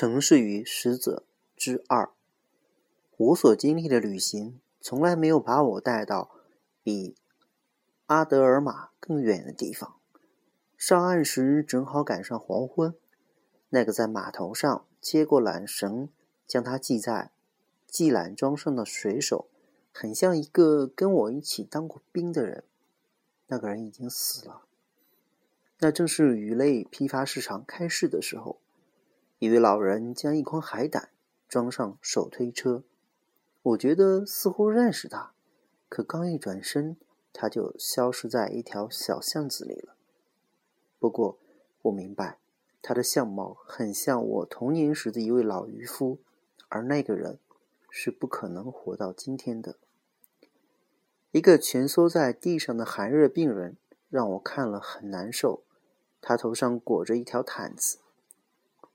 城市与使者之二。我所经历的旅行，从来没有把我带到比阿德尔玛更远的地方。上岸时正好赶上黄昏，那个在码头上接过缆绳，将它系在系缆桩上的水手，很像一个跟我一起当过兵的人。那个人已经死了。那正是鱼类批发市场开市的时候。一位老人将一筐海胆装上手推车，我觉得似乎认识他，可刚一转身，他就消失在一条小巷子里了。不过，我明白，他的相貌很像我童年时的一位老渔夫，而那个人是不可能活到今天的。一个蜷缩在地上的寒热病人让我看了很难受，他头上裹着一条毯子。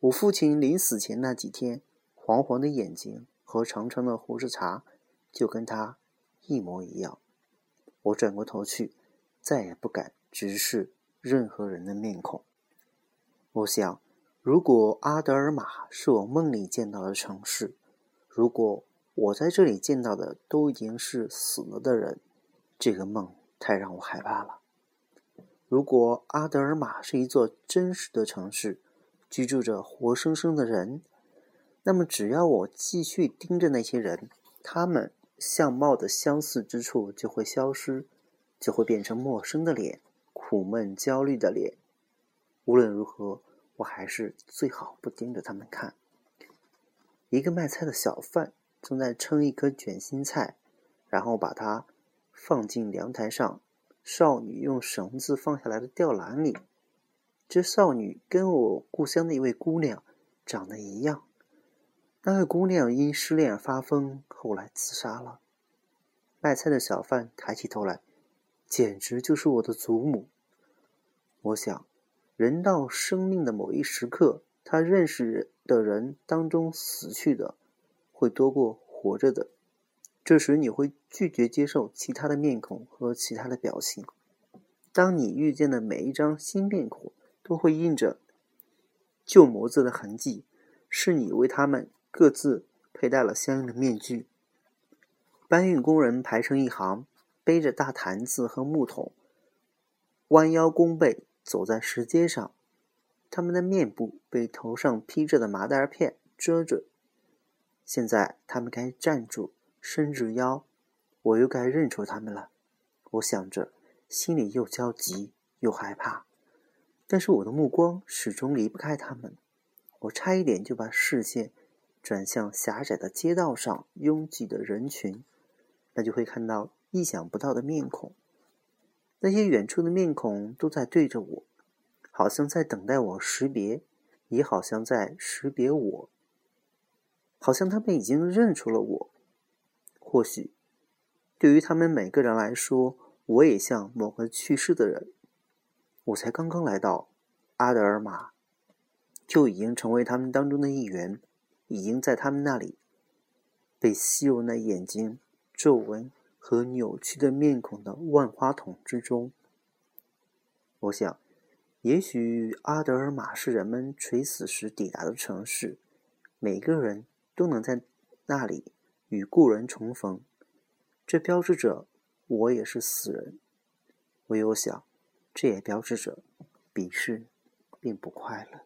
我父亲临死前那几天，黄黄的眼睛和长长的胡子茬，就跟他一模一样。我转过头去，再也不敢直视任何人的面孔。我想，如果阿德尔玛是我梦里见到的城市，如果我在这里见到的都已经是死了的人，这个梦太让我害怕了。如果阿德尔玛是一座真实的城市，居住着活生生的人，那么只要我继续盯着那些人，他们相貌的相似之处就会消失，就会变成陌生的脸，苦闷焦虑的脸。无论如何，我还是最好不盯着他们看。一个卖菜的小贩正在称一颗卷心菜，然后把它放进凉台上少女用绳子放下来的吊篮里。这少女跟我故乡的一位姑娘长得一样。那位姑娘因失恋而发疯，后来自杀了。卖菜的小贩抬起头来，简直就是我的祖母。我想，人到生命的某一时刻，他认识的人当中死去的会多过活着的。这时，你会拒绝接受其他的面孔和其他的表情。当你遇见的每一张新面孔，都会印着旧模子的痕迹，是你为他们各自佩戴了相应的面具。搬运工人排成一行，背着大坛子和木桶，弯腰弓背走在石阶上，他们的面部被头上披着的麻袋片遮着。现在他们该站住，伸直腰，我又该认出他们了。我想着，心里又焦急又害怕。但是我的目光始终离不开他们，我差一点就把视线转向狭窄的街道上拥挤的人群，那就会看到意想不到的面孔。那些远处的面孔都在对着我，好像在等待我识别，也好像在识别我，好像他们已经认出了我。或许，对于他们每个人来说，我也像某个去世的人。我才刚刚来到阿德尔玛，就已经成为他们当中的一员，已经在他们那里被吸入那眼睛、皱纹和扭曲的面孔的万花筒之中。我想，也许阿德尔玛是人们垂死时抵达的城市，每个人都能在那里与故人重逢，这标志着我也是死人。我又想。这也标志着，鄙视并不快乐。